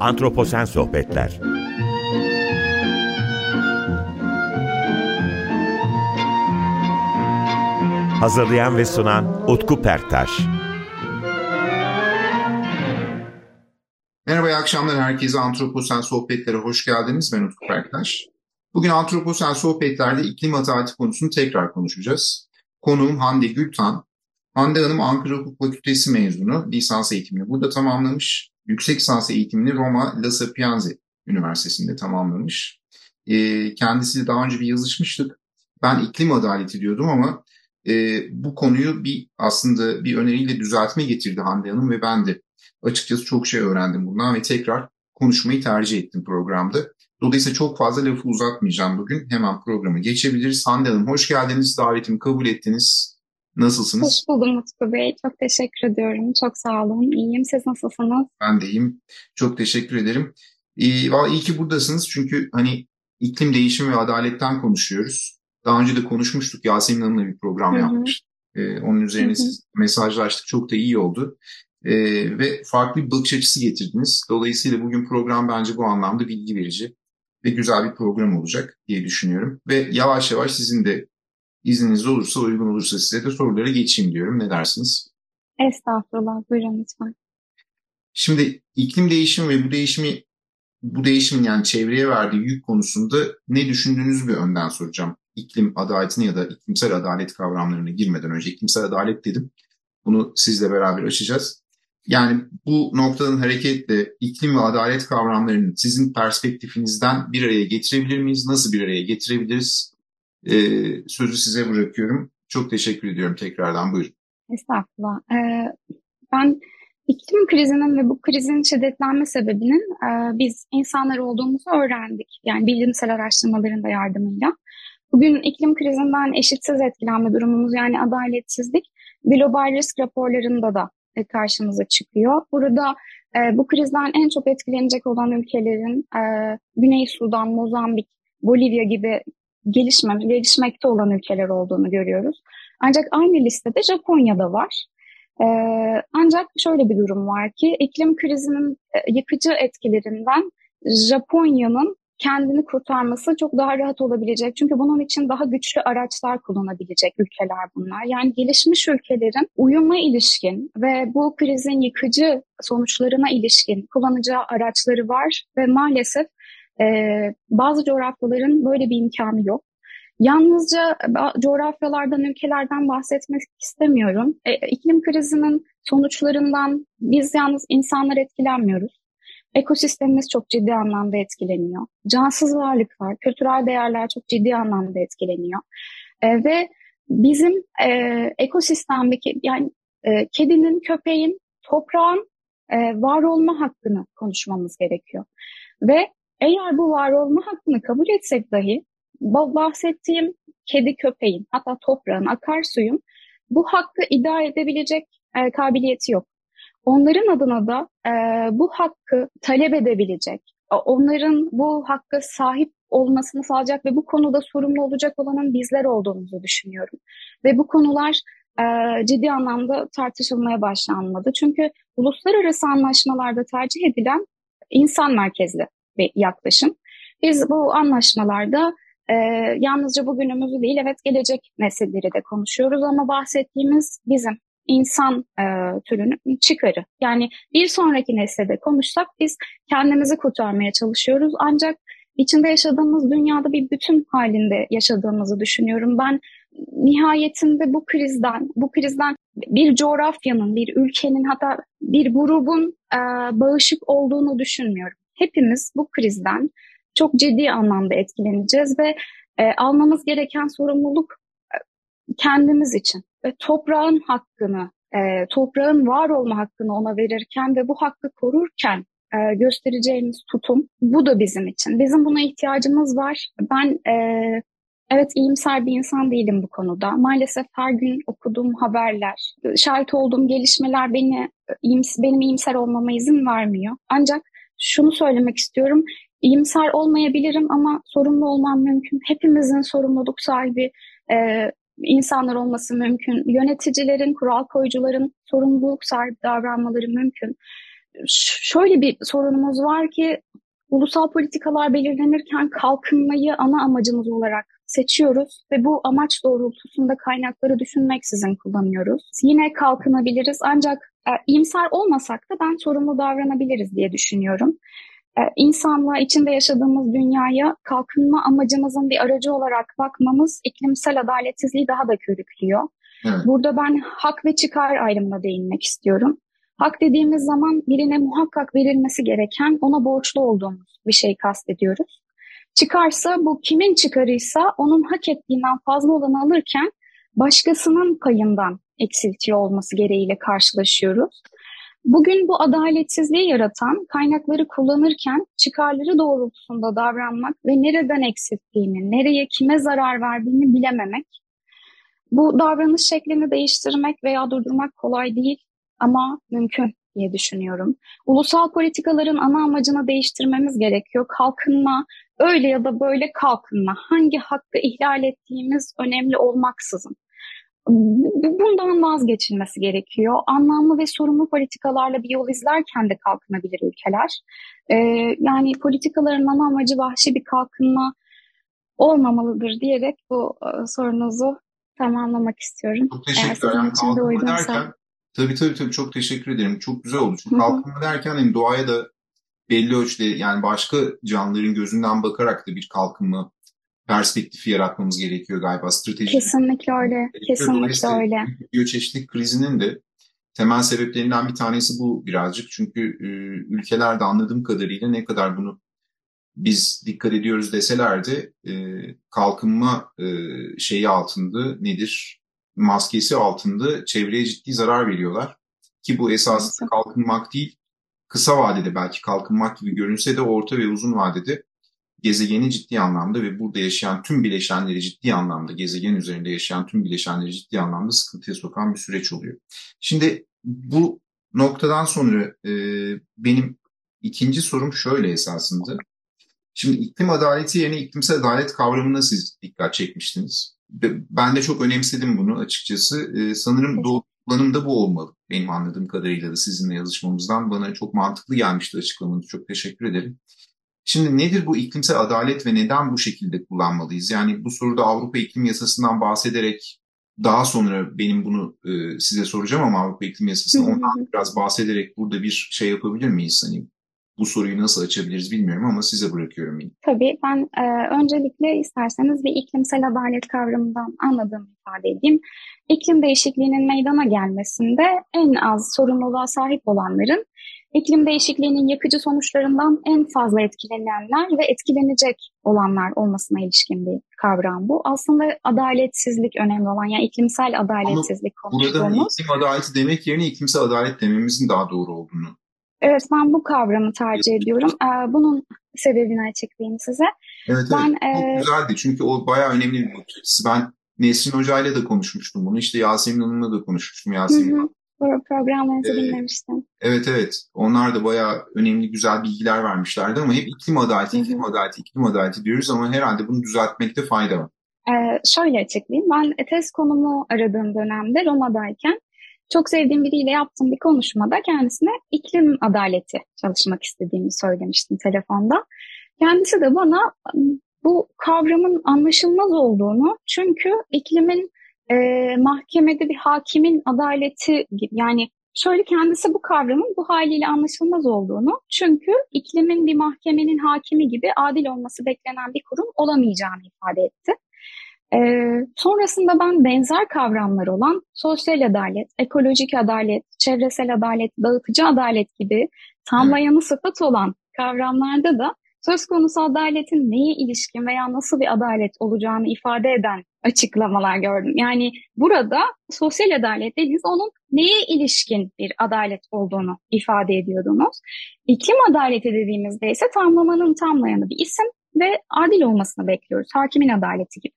Antroposen Sohbetler Hazırlayan ve sunan Utku Perktaş Merhaba, iyi akşamlar herkese. Antroposen Sohbetlere hoş geldiniz. Ben Utku Perktaş. Bugün Antroposen Sohbetler'de iklim adaleti konusunu tekrar konuşacağız. Konuğum Hande Gültan. Hande Hanım Ankara Hukuk Fakültesi mezunu, lisans eğitimini burada tamamlamış. Yüksek lisans eğitimini Roma La Sapienza Üniversitesi'nde tamamlamış. E, kendisiyle daha önce bir yazışmıştık. Ben iklim adaleti diyordum ama e, bu konuyu bir aslında bir öneriyle düzeltme getirdi Hande Hanım ve ben de açıkçası çok şey öğrendim bundan ve tekrar konuşmayı tercih ettim programda. Dolayısıyla çok fazla lafı uzatmayacağım bugün. Hemen programı geçebiliriz. Hande Hanım hoş geldiniz. Davetimi kabul ettiniz. Nasılsınız? Hoş buldum Utku Bey. Çok teşekkür ediyorum. Çok sağ olun. İyiyim. Siz nasılsınız? Ben de iyiyim. Çok teşekkür ederim. İyi, iyi ki buradasınız. Çünkü hani iklim değişimi ve adaletten konuşuyoruz. Daha önce de konuşmuştuk. Yasemin Hanım'la bir program yapmıştık. Ee, onun üzerine siz mesajlaştık. Çok da iyi oldu. Ee, ve farklı bir bakış açısı getirdiniz. Dolayısıyla bugün program bence bu anlamda bilgi verici ve güzel bir program olacak diye düşünüyorum. Ve yavaş yavaş sizin de izniniz olursa, uygun olursa size de sorulara geçeyim diyorum. Ne dersiniz? Estağfurullah. Buyurun lütfen. Şimdi iklim değişimi ve bu değişimi bu değişimin yani çevreye verdiği yük konusunda ne düşündüğünüzü bir önden soracağım. İklim adaletine ya da iklimsel adalet kavramlarına girmeden önce iklimsel adalet dedim. Bunu sizle beraber açacağız. Yani bu noktadan hareketle iklim ve adalet kavramlarını sizin perspektifinizden bir araya getirebilir miyiz? Nasıl bir araya getirebiliriz? Ee, sözü size bırakıyorum. Çok teşekkür ediyorum tekrardan. Buyurun. Estağfurullah. Ee, ben iklim krizinin ve bu krizin şiddetlenme sebebinin e, biz insanlar olduğumuzu öğrendik. Yani bilimsel araştırmaların da yardımıyla. Bugün iklim krizinden eşitsiz etkilenme durumumuz yani adaletsizlik global risk raporlarında da e, karşımıza çıkıyor. Burada e, bu krizden en çok etkilenecek olan ülkelerin e, Güney Sudan, Mozambik, Bolivya gibi gelişme, gelişmekte olan ülkeler olduğunu görüyoruz. Ancak aynı listede Japonya'da var. E, ancak şöyle bir durum var ki iklim krizinin e, yıkıcı etkilerinden Japonya'nın kendini kurtarması çok daha rahat olabilecek. Çünkü bunun için daha güçlü araçlar kullanabilecek ülkeler bunlar. Yani gelişmiş ülkelerin uyuma ilişkin ve bu krizin yıkıcı sonuçlarına ilişkin kullanacağı araçları var ve maalesef e, bazı coğrafyaların böyle bir imkanı yok. Yalnızca coğrafyalardan, ülkelerden bahsetmek istemiyorum. E, iklim krizinin sonuçlarından biz yalnız insanlar etkilenmiyoruz. Ekosistemimiz çok ciddi anlamda etkileniyor. Cansız varlıklar, kültürel değerler çok ciddi anlamda etkileniyor. E, ve bizim e, ekosistemdeki yani e, kedinin, köpeğin, toprağın e, var olma hakkını konuşmamız gerekiyor. Ve eğer bu var olma hakkını kabul etsek dahi bahsettiğim kedi, köpeğin hatta toprağın, akarsuyun bu hakkı iddia edebilecek e, kabiliyeti yok. Onların adına da e, bu hakkı talep edebilecek, onların bu hakkı sahip olmasını sağlayacak ve bu konuda sorumlu olacak olanın bizler olduğumuzu düşünüyorum. Ve bu konular e, ciddi anlamda tartışılmaya başlanmadı. Çünkü uluslararası anlaşmalarda tercih edilen insan merkezli bir yaklaşım. Biz bu anlaşmalarda e, yalnızca bugünümüzü değil, evet gelecek nesilleri de konuşuyoruz ama bahsettiğimiz bizim insan e, türünün çıkarı. Yani bir sonraki nesle konuşsak biz kendimizi kurtarmaya çalışıyoruz. Ancak içinde yaşadığımız dünyada bir bütün halinde yaşadığımızı düşünüyorum. Ben nihayetinde bu krizden, bu krizden bir coğrafyanın, bir ülkenin hatta bir grubun e, bağışık olduğunu düşünmüyorum. Hepimiz bu krizden çok ciddi anlamda etkileneceğiz ve e, almamız gereken sorumluluk e, kendimiz için ve toprağın hakkını, e, toprağın var olma hakkını ona verirken ve bu hakkı korurken e, göstereceğimiz tutum bu da bizim için. Bizim buna ihtiyacımız var. Ben e, evet iyimser bir insan değilim bu konuda. Maalesef her gün okuduğum haberler, şahit olduğum gelişmeler beni benim iyimser olmama izin vermiyor. Ancak şunu söylemek istiyorum. İyimser olmayabilirim ama sorumlu olmam mümkün. Hepimizin sorumluluk sahibi e, insanlar olması mümkün. Yöneticilerin, kural koyucuların sorumluluk sahibi davranmaları mümkün. şöyle bir sorunumuz var ki ulusal politikalar belirlenirken kalkınmayı ana amacımız olarak seçiyoruz ve bu amaç doğrultusunda kaynakları düşünmeksizin kullanıyoruz. Yine kalkınabiliriz ancak e, iyimser olmasak da ben sorumlu davranabiliriz diye düşünüyorum. E, insanlığa içinde yaşadığımız dünyaya kalkınma amacımızın bir aracı olarak bakmamız iklimsel adaletsizliği daha da körüklüyor. Evet. Burada ben hak ve çıkar ayrımına değinmek istiyorum. Hak dediğimiz zaman birine muhakkak verilmesi gereken, ona borçlu olduğumuz bir şey kastediyoruz. Çıkarsa bu kimin çıkarıysa onun hak ettiğinden fazla olanı alırken başkasının payından eksiltiyor olması gereğiyle karşılaşıyoruz. Bugün bu adaletsizliği yaratan kaynakları kullanırken çıkarları doğrultusunda davranmak ve nereden eksilttiğini, nereye kime zarar verdiğini bilememek. Bu davranış şeklini değiştirmek veya durdurmak kolay değil ama mümkün diye düşünüyorum. Ulusal politikaların ana amacını değiştirmemiz gerekiyor. Kalkınma, öyle ya da böyle kalkınma. Hangi hakkı ihlal ettiğimiz önemli olmaksızın. Bundan vazgeçilmesi gerekiyor. Anlamlı ve sorumlu politikalarla bir yol izlerken de kalkınabilir ülkeler. Ee, yani politikaların ana amacı vahşi bir kalkınma olmamalıdır diyerek bu e, sorunuzu tamamlamak istiyorum. Çok teşekkür ederim. Yani kalkınma derken Tabii tabii tabii çok teşekkür ederim. Çok güzel oldu. Çünkü kalkınma derken hani doğaya da belli ölçüde yani başka canlıların gözünden bakarak da bir kalkınma perspektifi yaratmamız gerekiyor galiba. Strateji. Kesinlikle öyle. Kesinlikle öyle. Biyoçeşitlik krizinin de temel sebeplerinden bir tanesi bu birazcık. Çünkü e, ülkelerde anladığım kadarıyla ne kadar bunu biz dikkat ediyoruz deselerdi e, kalkınma e, şeyi altında nedir? maskesi altında çevreye ciddi zarar veriyorlar. Ki bu esasında kalkınmak değil, kısa vadede belki kalkınmak gibi görünse de orta ve uzun vadede gezegeni ciddi anlamda ve burada yaşayan tüm bileşenleri ciddi anlamda, gezegen üzerinde yaşayan tüm bileşenleri ciddi anlamda sıkıntıya sokan bir süreç oluyor. Şimdi bu noktadan sonra e, benim ikinci sorum şöyle esasında. Şimdi iklim adaleti yerine iklimsel adalet kavramına siz dikkat çekmiştiniz ben de çok önemsedim bunu açıkçası. Ee, sanırım kullanım da bu olmalı. Benim anladığım kadarıyla da sizinle yazışmamızdan bana çok mantıklı gelmişti açıklamanız. Çok teşekkür ederim. Şimdi nedir bu iklimsel adalet ve neden bu şekilde kullanmalıyız? Yani bu soruda Avrupa İklim Yasası'ndan bahsederek daha sonra benim bunu e, size soracağım ama Avrupa İklim Yasası'ndan ondan biraz bahsederek burada bir şey yapabilir miyiz? Hani bu soruyu nasıl açabiliriz bilmiyorum ama size bırakıyorum yine. Tabii ben e, öncelikle isterseniz bir iklimsel adalet kavramından anladığımı ifade edeyim. İklim değişikliğinin meydana gelmesinde en az sorumluluğa sahip olanların iklim değişikliğinin yakıcı sonuçlarından en fazla etkilenenler ve etkilenecek olanlar olmasına ilişkin bir kavram bu. Aslında adaletsizlik önemli olan yani iklimsel adaletsizlik Ama konuştuğumuz. Burada iklim adaleti demek yerine iklimsel adalet dememizin daha doğru olduğunu Evet ben bu kavramı tercih ediyorum. Ee, bunun sebebini açıklayayım size. Evet, ben, evet. Çok e... güzeldi çünkü o bayağı önemli bir bakış. Ben Nesrin Hoca ile de konuşmuştum bunu. İşte Yasemin Hanım'la da konuşmuştum. Yasemin hı. Programlarınızı ee, dinlemiştim. Evet evet. Onlar da bayağı önemli güzel bilgiler vermişlerdi ama hep iklim adaleti, iklim adaleti, iklim adaleti diyoruz ama herhalde bunu düzeltmekte fayda var. Ee, şöyle açıklayayım. Ben test konumu aradığım dönemde Roma'dayken çok sevdiğim biriyle yaptığım bir konuşmada kendisine iklim adaleti çalışmak istediğimi söylemiştim telefonda. Kendisi de bana bu kavramın anlaşılmaz olduğunu çünkü iklimin e, mahkemede bir hakimin adaleti yani şöyle kendisi bu kavramın bu haliyle anlaşılmaz olduğunu çünkü iklimin bir mahkemenin hakimi gibi adil olması beklenen bir kurum olamayacağını ifade etti. Ee, sonrasında ben benzer kavramlar olan sosyal adalet, ekolojik adalet, çevresel adalet, dağıtıcı adalet gibi tamlayanı sıfat olan kavramlarda da söz konusu adaletin neye ilişkin veya nasıl bir adalet olacağını ifade eden açıklamalar gördüm. Yani burada sosyal adalet dediğiniz onun neye ilişkin bir adalet olduğunu ifade ediyordunuz. İklim adaleti dediğimizde ise tamlamanın tamlayanı bir isim ve adil olmasını bekliyoruz. Hakimin adaleti gibi.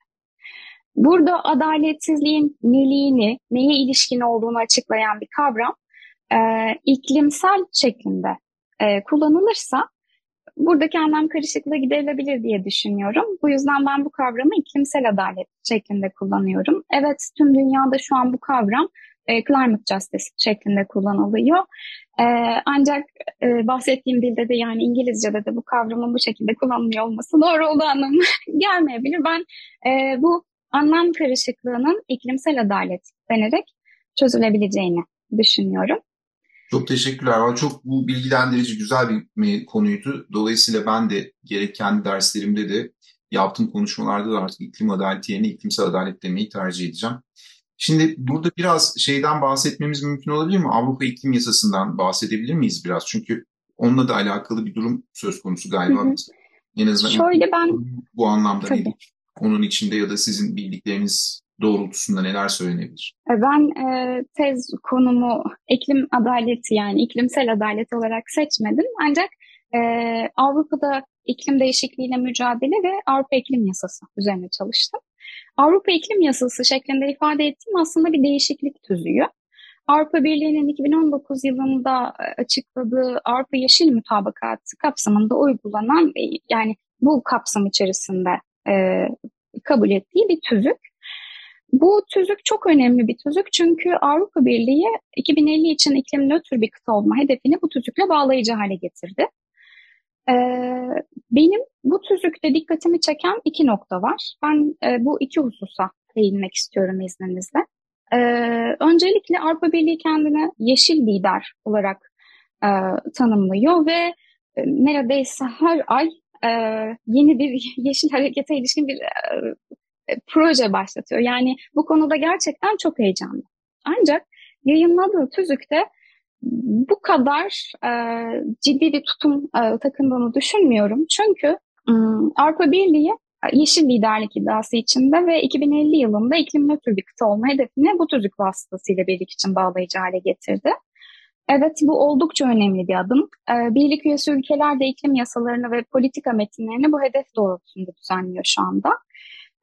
Burada adaletsizliğin neliğini, neye ilişkin olduğunu açıklayan bir kavram e, iklimsel şeklinde e, kullanılırsa burada kendim karışıklığı giderilebilir diye düşünüyorum. Bu yüzden ben bu kavramı iklimsel adalet şeklinde kullanıyorum. Evet tüm dünyada şu an bu kavram e, climate justice şeklinde kullanılıyor. E, ancak e, bahsettiğim dilde de yani İngilizce'de de bu kavramın bu şekilde kullanılıyor olması doğru olduğu anlamına gelmeyebilir. Ben e, bu anlam karışıklığının iklimsel adalet denerek çözülebileceğini düşünüyorum. Çok teşekkürler. Çok bu bilgilendirici güzel bir konuydu. Dolayısıyla ben de gerek kendi derslerimde de yaptığım konuşmalarda da artık iklim adaleti yerine iklimsel adalet demeyi tercih edeceğim. Şimdi burada biraz şeyden bahsetmemiz mümkün olabilir mi? Avrupa İklim Yasası'ndan bahsedebilir miyiz biraz? Çünkü onunla da alakalı bir durum söz konusu galiba. Hı hı. En azından Şöyle ben bu anlamda nedir? Onun içinde ya da sizin bildikleriniz doğrultusunda neler söylenebilir? E, ben e, tez konumu iklim adaleti yani iklimsel adalet olarak seçmedim. Ancak e, Avrupa'da iklim değişikliğiyle mücadele ve Avrupa İklim Yasası üzerine çalıştım. Avrupa İklim Yasası şeklinde ifade ettiğim aslında bir değişiklik tüzüğü. Avrupa Birliği'nin 2019 yılında e, açıkladığı Avrupa Yeşil Mutabakatı kapsamında uygulanan e, yani bu kapsam içerisinde e, kabul ettiği bir tüzük. Bu tüzük çok önemli bir tüzük çünkü Avrupa Birliği 2050 için iklim nötr bir kıta olma hedefini bu tüzükle bağlayıcı hale getirdi. Ee, benim bu tüzükte dikkatimi çeken iki nokta var. Ben e, bu iki hususa değinmek istiyorum izninizle. Ee, öncelikle Avrupa Birliği kendini yeşil lider olarak e, tanımlıyor ve e, neredeyse her ay e, yeni bir yeşil harekete ilişkin bir e, proje başlatıyor. Yani bu konuda gerçekten çok heyecanlı. Ancak yayınladığı tüzükte bu kadar e, ciddi bir tutum e, takındığını düşünmüyorum. Çünkü e, Avrupa Birliği e, yeşil liderlik iddiası içinde ve 2050 yılında iklim nötr bir kıta olma hedefini bu tüzük vasıtasıyla birlik için bağlayıcı hale getirdi. Evet bu oldukça önemli bir adım. E, birlik üyesi ülkeler de iklim yasalarını ve politika metinlerini bu hedef doğrultusunda düzenliyor şu anda.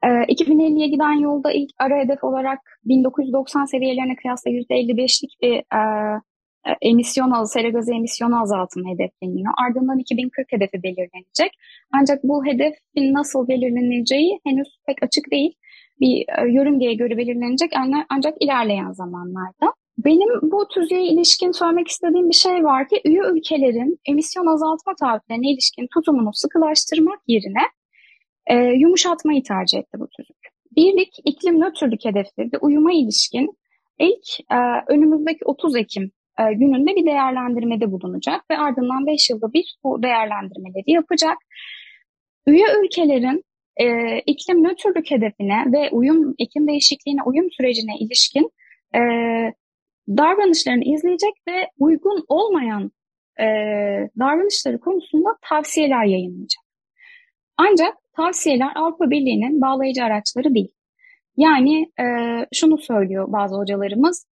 2050'ye ee, giden yolda ilk ara hedef olarak 1990 seviyelerine kıyasla %55'lik bir e, e, emisyon sera gazı emisyonu azaltımı hedefleniyor. Ardından 2040 hedefi belirlenecek. Ancak bu hedefin nasıl belirleneceği henüz pek açık değil. Bir e, yörüngeye göre belirlenecek ancak ilerleyen zamanlarda. Benim bu tüzüğe ilişkin söylemek istediğim bir şey var ki üye ülkelerin emisyon azaltma taahhütlerine ilişkin tutumunu sıkılaştırmak yerine e, yumuşatmayı tercih etti bu tüzük. Birlik, iklim nötrlük hedefi ve uyuma ilişkin ilk e, önümüzdeki 30 Ekim e, gününde bir değerlendirmede bulunacak ve ardından 5 yılda bir bu değerlendirmeleri yapacak. Üye ülkelerin e, iklim nötrlük hedefine ve uyum iklim değişikliğine uyum sürecine ilişkin e, davranışlarını izleyecek ve uygun olmayan e, davranışları konusunda tavsiyeler yayınlayacak. Ancak tavsiyeler Avrupa Birliği'nin bağlayıcı araçları değil. Yani e, şunu söylüyor bazı hocalarımız,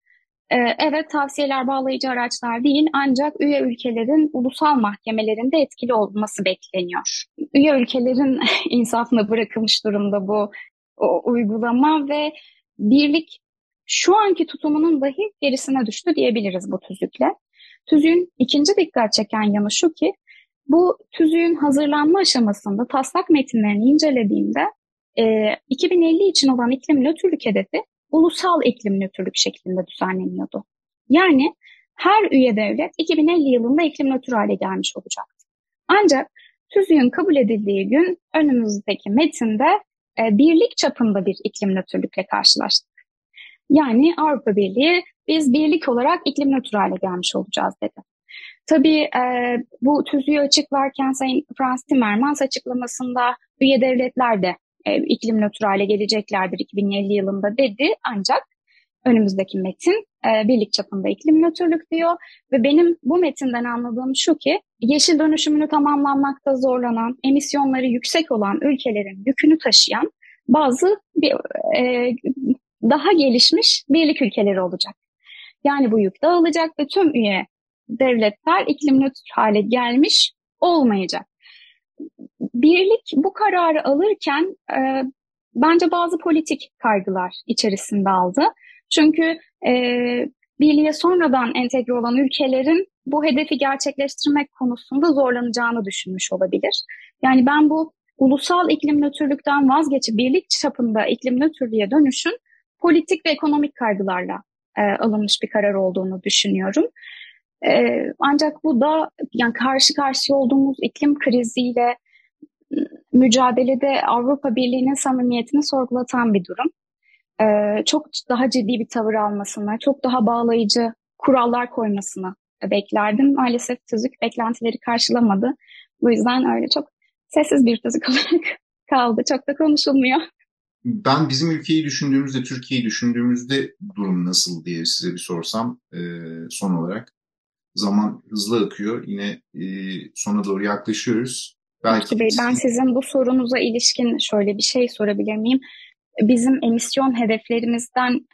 e, evet tavsiyeler bağlayıcı araçlar değil ancak üye ülkelerin ulusal mahkemelerinde etkili olması bekleniyor. Üye ülkelerin insafına bırakılmış durumda bu o, uygulama ve birlik şu anki tutumunun dahi gerisine düştü diyebiliriz bu tüzükle. Tüzüğün ikinci dikkat çeken yanı şu ki bu tüzüğün hazırlanma aşamasında taslak metinlerini incelediğimde e, 2050 için olan iklim nötrlük hedefi ulusal iklim nötrlük şeklinde düzenleniyordu. Yani her üye devlet 2050 yılında iklim nötr hale gelmiş olacaktı. Ancak tüzüğün kabul edildiği gün önümüzdeki metinde e, birlik çapında bir iklim nötrlükle karşılaştık. Yani Avrupa Birliği biz birlik olarak iklim nötr hale gelmiş olacağız dedi. Tabii e, bu tüzüğü açıklarken Sayın Frans Timmermans açıklamasında üye devletler de e, iklim nötr hale geleceklerdir 2050 yılında dedi. Ancak önümüzdeki metin e, birlik çapında iklim nötrlük diyor ve benim bu metinden anladığım şu ki yeşil dönüşümünü tamamlanmakta zorlanan, emisyonları yüksek olan ülkelerin yükünü taşıyan bazı bir, e, daha gelişmiş birlik ülkeleri olacak. Yani bu yük dağılacak ve tüm üye devletler iklim nötr hale gelmiş olmayacak. Birlik bu kararı alırken e, bence bazı politik kaygılar içerisinde aldı. Çünkü e, birliğe sonradan entegre olan ülkelerin bu hedefi gerçekleştirmek konusunda zorlanacağını düşünmüş olabilir. Yani ben bu ulusal iklim nötrlükten vazgeçip birlik çapında iklim nötrlüğe dönüşün politik ve ekonomik kaygılarla e, alınmış bir karar olduğunu düşünüyorum. E, ancak bu da yani karşı karşıya olduğumuz iklim kriziyle mücadelede Avrupa Birliği'nin samimiyetini sorgulatan bir durum. E, çok daha ciddi bir tavır almasını, çok daha bağlayıcı kurallar koymasını beklerdim. Maalesef tüzük beklentileri karşılamadı. Bu yüzden öyle çok sessiz bir tüzük olarak kaldı. Çok da konuşulmuyor. Ben bizim ülkeyi düşündüğümüzde, Türkiye'yi düşündüğümüzde durum nasıl diye size bir sorsam e, son olarak. Zaman hızlı akıyor. Yine e, sona doğru yaklaşıyoruz. Belki Bey, ben sizin bu sorunuza ilişkin şöyle bir şey sorabilir miyim? Bizim emisyon hedeflerimizden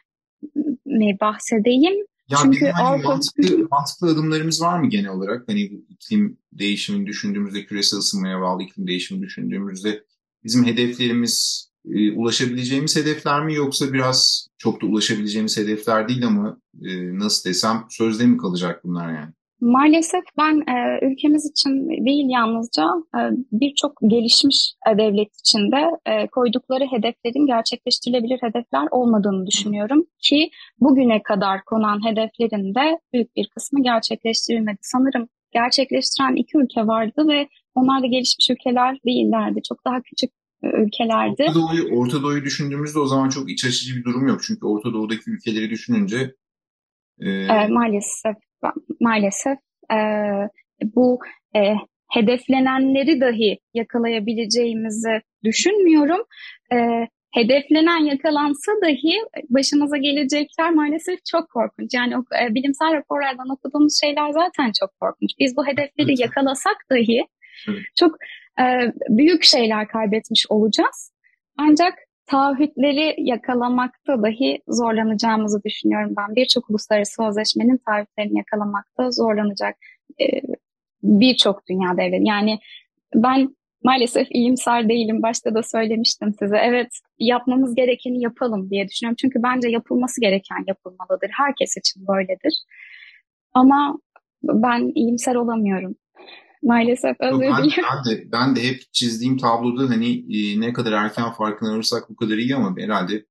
mi bahsedeyim? Ya Çünkü hani Avrupa... mantıklı, mantıklı adımlarımız var mı genel olarak? Hani iklim değişimini düşündüğümüzde, küresel ısınmaya bağlı iklim değişimini düşündüğümüzde bizim hedeflerimiz e, ulaşabileceğimiz hedefler mi yoksa biraz çok da ulaşabileceğimiz hedefler değil ama e, nasıl desem sözde mi kalacak bunlar yani? Maalesef ben e, ülkemiz için değil yalnızca e, birçok gelişmiş e, devlet içinde e, koydukları hedeflerin gerçekleştirilebilir hedefler olmadığını düşünüyorum ki bugüne kadar konan hedeflerin de büyük bir kısmı gerçekleştirilmedi. Sanırım gerçekleştiren iki ülke vardı ve onlar da gelişmiş ülkeler değillerdi. Çok daha küçük e, ülkelerdi. Orta Doğu'yu, Orta Doğu'yu düşündüğümüzde o zaman çok iç açıcı bir durum yok. Çünkü Orta Doğu'daki ülkeleri düşününce e... E, maalesef maalesef e, bu e, hedeflenenleri dahi yakalayabileceğimizi düşünmüyorum. E, hedeflenen yakalansa dahi başımıza gelecekler maalesef çok korkunç. Yani o, e, bilimsel raporlardan okuduğumuz şeyler zaten çok korkunç. Biz bu hedefleri evet. yakalasak dahi evet. çok büyük şeyler kaybetmiş olacağız. Ancak taahhütleri yakalamakta dahi zorlanacağımızı düşünüyorum ben. Birçok uluslararası sözleşmenin taahhütlerini yakalamakta zorlanacak e, birçok dünya devleti. Yani ben maalesef iyimser değilim. Başta da söylemiştim size. Evet yapmamız gerekeni yapalım diye düşünüyorum. Çünkü bence yapılması gereken yapılmalıdır. Herkes için böyledir. Ama ben iyimser olamıyorum. Maalesef özür ben, ben, de, ben de hep çizdiğim tabloda hani e, ne kadar erken farkına varırsak bu kadar iyi ama herhalde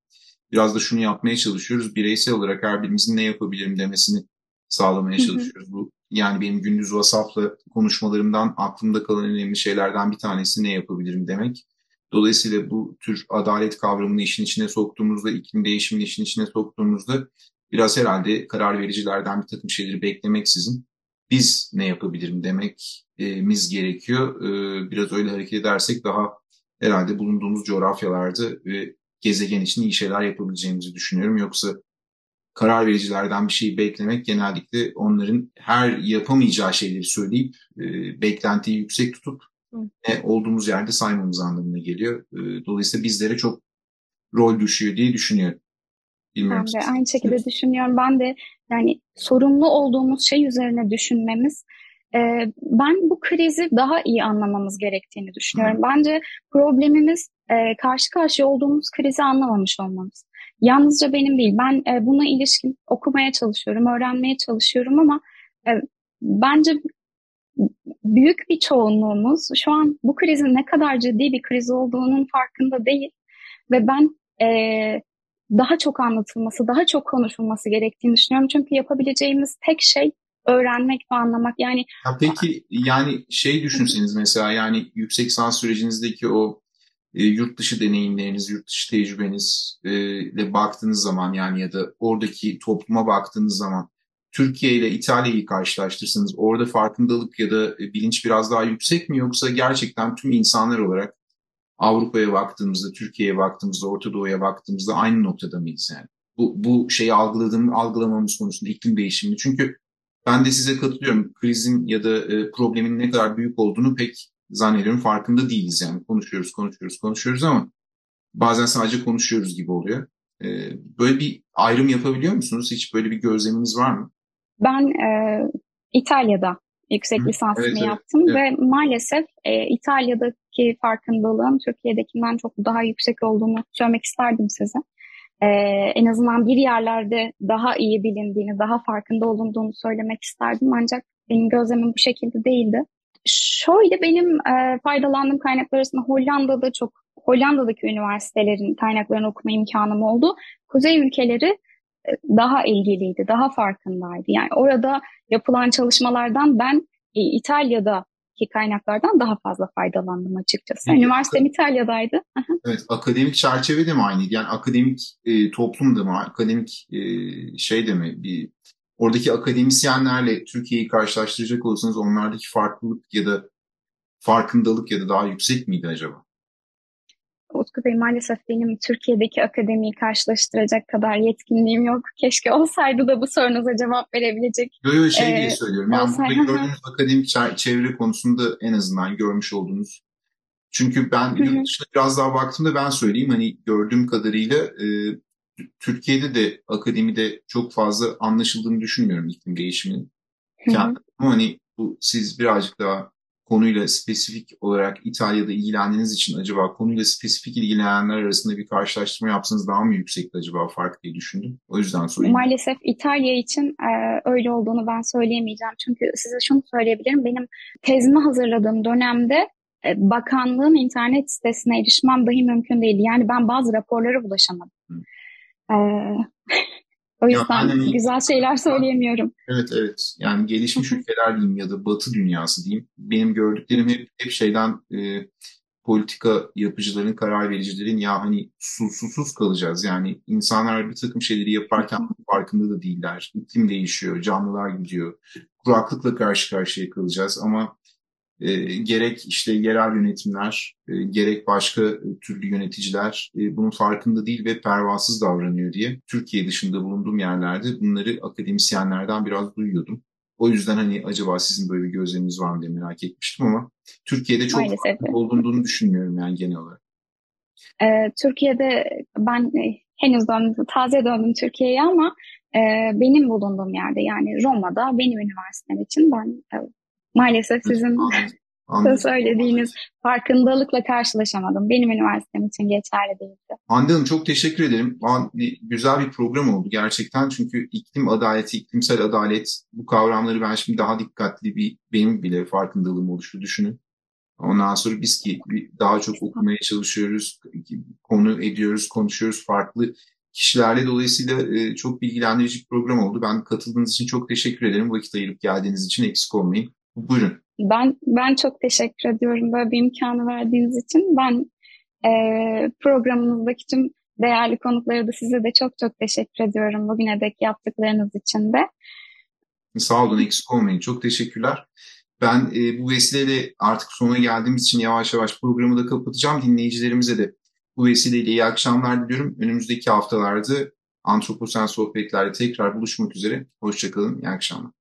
biraz da şunu yapmaya çalışıyoruz. Bireysel olarak her birimizin ne yapabilirim demesini sağlamaya çalışıyoruz. Bu yani benim gündüz WhatsApp'la konuşmalarımdan aklımda kalan önemli şeylerden bir tanesi ne yapabilirim demek. Dolayısıyla bu tür adalet kavramını işin içine soktuğumuzda, iklim değişimini işin içine soktuğumuzda biraz herhalde karar vericilerden bir takım şeyleri beklemeksizin biz ne yapabilirim demekimiz gerekiyor. Ee, biraz öyle hareket edersek daha herhalde bulunduğumuz coğrafyalarda ve gezegen için iyi şeyler yapabileceğimizi düşünüyorum. Yoksa karar vericilerden bir şeyi beklemek genellikle onların her yapamayacağı şeyleri söyleyip e, beklentiyi yüksek tutup ne olduğumuz yerde saymamız anlamına geliyor. E, dolayısıyla bizlere çok rol düşüyor diye düşünüyorum. Bilmiyorum ben de aynı şekilde evet. düşünüyorum. Ben de yani sorumlu olduğumuz şey üzerine düşünmemiz e, ben bu krizi daha iyi anlamamız gerektiğini düşünüyorum. Hı. Bence problemimiz e, karşı karşıya olduğumuz krizi anlamamış olmamız. Yalnızca benim değil. Ben e, buna ilişkin okumaya çalışıyorum, öğrenmeye çalışıyorum ama e, bence büyük bir çoğunluğumuz şu an bu krizin ne kadar ciddi bir kriz olduğunun farkında değil. Ve ben e, daha çok anlatılması, daha çok konuşulması gerektiğini düşünüyorum. Çünkü yapabileceğimiz tek şey öğrenmek ve anlamak. Yani ya peki yani şey düşünseniz mesela yani yüksek lisans sürecinizdeki o e, yurt dışı deneyimleriniz, yurt dışı tecrübeniz e, baktığınız zaman yani ya da oradaki topluma baktığınız zaman Türkiye ile İtalya'yı karşılaştırsanız orada farkındalık ya da e, bilinç biraz daha yüksek mi yoksa gerçekten tüm insanlar olarak Avrupa'ya baktığımızda, Türkiye'ye baktığımızda, Orta Doğu'ya baktığımızda aynı noktada mıyız yani? Bu, bu şeyi algıladığım, algılamamız konusunda iklim değişimini. Çünkü ben de size katılıyorum. Krizin ya da e, problemin ne kadar büyük olduğunu pek zannediyorum farkında değiliz yani. Konuşuyoruz, konuşuyoruz, konuşuyoruz ama bazen sadece konuşuyoruz gibi oluyor. E, böyle bir ayrım yapabiliyor musunuz? Hiç böyle bir gözleminiz var mı? Ben e, İtalya'da yüksek Hı, lisansımı evet, yaptım evet. ve maalesef e, İtalya'daki farkındalığın Türkiye'dekinden çok daha yüksek olduğunu söylemek isterdim size. E, en azından bir yerlerde daha iyi bilindiğini, daha farkında olunduğunu söylemek isterdim ancak benim gözlemim bu şekilde değildi. Şöyle benim e, faydalandığım kaynaklar arasında Hollanda'da çok Hollanda'daki üniversitelerin kaynaklarını okuma imkanım oldu. Kuzey ülkeleri daha ilgiliydi, daha farkındaydı. Yani orada yapılan çalışmalardan ben e, İtalya'daki kaynaklardan daha fazla faydalandım açıkçası. Evet, Üniversitem İtalya'daydı. evet, akademik çerçeve de mi aynıydı? Yani akademik e, toplum da mı, akademik e, şey de mi? Bir, oradaki akademisyenlerle Türkiye'yi karşılaştıracak olursanız onlardaki farklılık ya da farkındalık ya da daha yüksek miydi acaba? Utku Bey maalesef benim Türkiye'deki akademiyi karşılaştıracak kadar yetkinliğim yok. Keşke olsaydı da bu sorunuza cevap verebilecek. Yok yok şey ee, diye söylüyorum. Yani olsaydı... burada gördüğünüz akademik çevre konusunda en azından görmüş olduğunuz. Çünkü ben yurt dışına biraz daha baktığımda ben söyleyeyim hani gördüğüm kadarıyla e, Türkiye'de de akademide çok fazla anlaşıldığını düşünmüyorum iklim değişiminin. Yani, ama hani bu siz birazcık daha konuyla spesifik olarak İtalya'da ilgilendiğiniz için acaba konuyla spesifik ilgilenenler arasında bir karşılaştırma yapsanız daha mı yüksekti acaba fark diye düşündüm. O yüzden sorayım. Maalesef İtalya için e, öyle olduğunu ben söyleyemeyeceğim. Çünkü size şunu söyleyebilirim. Benim tezimi hazırladığım dönemde e, bakanlığın internet sitesine erişmem dahi mümkün değildi. Yani ben bazı raporlara ulaşamadım. E, O yüzden yani, güzel şeyler söyleyemiyorum. Evet evet. Yani gelişmiş ülkeler diyeyim ya da batı dünyası diyeyim. Benim gördüklerim hep, hep şeyden e, politika yapıcıların, karar vericilerin ya hani susuz kalacağız. Yani insanlar bir takım şeyleri yaparken farkında da değiller. İklim değişiyor, canlılar gidiyor. Kuraklıkla karşı karşıya kalacağız ama e, gerek işte yerel yönetimler, e, gerek başka türlü yöneticiler e, bunun farkında değil ve pervasız davranıyor diye Türkiye dışında bulunduğum yerlerde bunları akademisyenlerden biraz duyuyordum. O yüzden hani acaba sizin böyle bir gözleminiz var mı diye merak etmiştim ama Türkiye'de çok olduğunu düşünmüyorum yani genel olarak. Ee, Türkiye'de ben e, henüz döndüm, taze döndüm Türkiye'ye ama e, benim bulunduğum yerde yani Roma'da benim üniversitem için ben e, Maalesef sizin Anladım. söylediğiniz farkındalıkla karşılaşamadım. Benim üniversitem için geçerli değildi. Hande Hanım çok teşekkür ederim. Güzel bir program oldu gerçekten. Çünkü iklim adaleti, iklimsel adalet bu kavramları ben şimdi daha dikkatli bir benim bile farkındalığım oluştu düşünün. Ondan sonra biz ki daha çok okumaya çalışıyoruz, konu ediyoruz, konuşuyoruz farklı kişilerle. Dolayısıyla e, çok bilgilendirici bir program oldu. Ben katıldığınız için çok teşekkür ederim. Vakit ayırıp geldiğiniz için eksik olmayın. Buyurun. Ben ben çok teşekkür ediyorum böyle bir imkanı verdiğiniz için. Ben e, programınızdaki tüm değerli konukları da size de çok çok teşekkür ediyorum bugüne dek yaptıklarınız için de. Sağ olun eksik olmayın. Çok teşekkürler. Ben e, bu vesileyle artık sona geldiğimiz için yavaş yavaş programı da kapatacağım. Dinleyicilerimize de bu vesileyle iyi akşamlar diliyorum. Önümüzdeki haftalarda Antroposen sohbetlerde tekrar buluşmak üzere. Hoşçakalın, iyi akşamlar.